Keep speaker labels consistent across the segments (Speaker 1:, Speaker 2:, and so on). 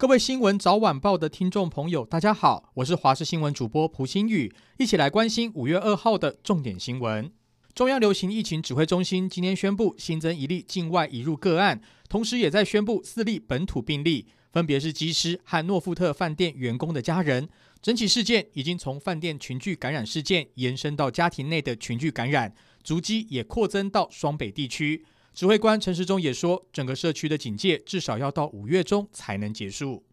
Speaker 1: 各位新闻早晚报的听众朋友，大家好，我是华视新闻主播蒲新宇，一起来关心五月二号的重点新闻。中央流行疫情指挥中心今天宣布新增一例境外移入个案，同时也在宣布四例本土病例，分别是机师和诺富特饭店员工的家人。整起事件已经从饭店群聚感染事件延伸到家庭内的群聚感染，足迹也扩增到双北地区。指挥官陈时中也说，整个社区的警戒至少要到五月中才能结束。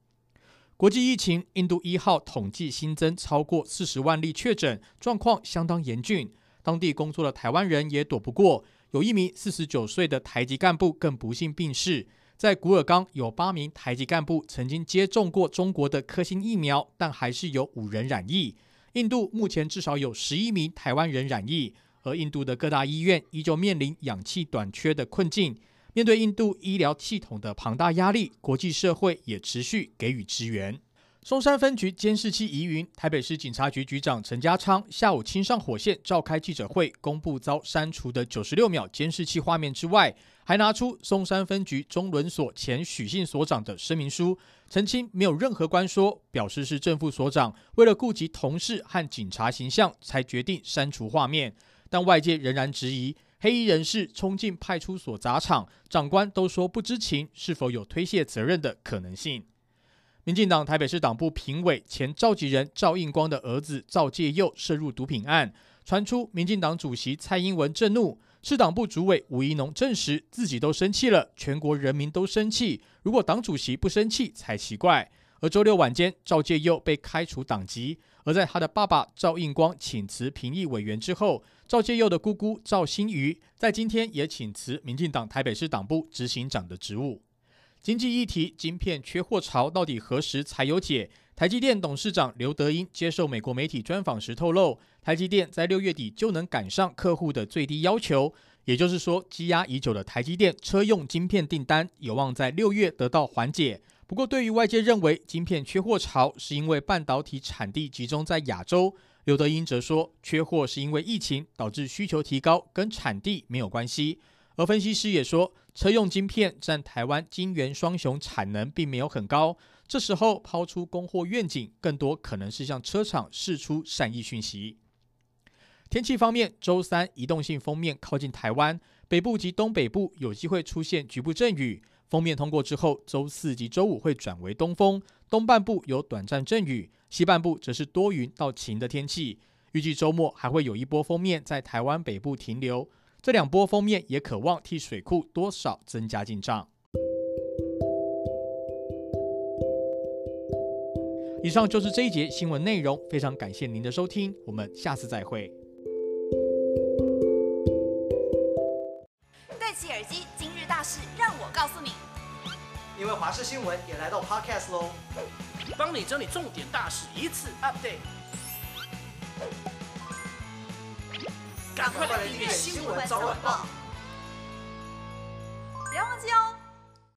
Speaker 1: 国际疫情，印度一号统计新增超过四十万例确诊，状况相当严峻。当地工作的台湾人也躲不过，有一名四十九岁的台籍干部更不幸病逝。在古尔冈，有八名台籍干部曾经接种过中国的科兴疫苗，但还是有五人染疫。印度目前至少有十一名台湾人染疫。而印度的各大医院依旧面临氧气短缺的困境。面对印度医疗系统的庞大压力，国际社会也持续给予支援。松山分局监视器疑云，台北市警察局局长陈家昌下午亲上火线召开记者会，公布遭删除的九十六秒监视器画面之外，还拿出松山分局中轮所前许姓所长的声明书，澄清没有任何关说，表示是正副所长为了顾及同事和警察形象才决定删除画面。但外界仍然质疑黑衣人士冲进派出所砸场，长官都说不知情，是否有推卸责任的可能性？民进党台北市党部评委、前召集人赵应光的儿子赵介佑涉入毒品案，传出民进党主席蔡英文震怒，市党部主委吴怡农证实自己都生气了，全国人民都生气，如果党主席不生气才奇怪。而周六晚间，赵介佑被开除党籍。而在他的爸爸赵应光请辞评议委员之后，赵介佑的姑姑赵新瑜在今天也请辞民进党台北市党部执行长的职务。经济议题，晶片缺货潮到底何时才有解？台积电董事长刘德音接受美国媒体专访时透露，台积电在六月底就能赶上客户的最低要求，也就是说，积压已久的台积电车用晶片订单有望在六月得到缓解。不过，对于外界认为晶片缺货潮是因为半导体产地集中在亚洲，刘德英则说，缺货是因为疫情导致需求提高，跟产地没有关系。而分析师也说，车用晶片占台湾晶圆双雄产能并没有很高，这时候抛出供货愿景，更多可能是向车厂释出善意讯息。天气方面，周三移动性封面靠近台湾北部及东北部，有机会出现局部阵雨。封面通过之后，周四及周五会转为东风，东半部有短暂阵雨，西半部则是多云到晴的天气。预计周末还会有一波封面在台湾北部停留，这两波封面也可望替水库多少增加进账。以上就是这一节新闻内容，非常感谢您的收听，我们下次再会。
Speaker 2: 戴起耳机因为华视新闻也来到 Podcast 喽，帮你整理重点大事，一次 update。赶快来订阅新闻早晚报，不要忘记哦。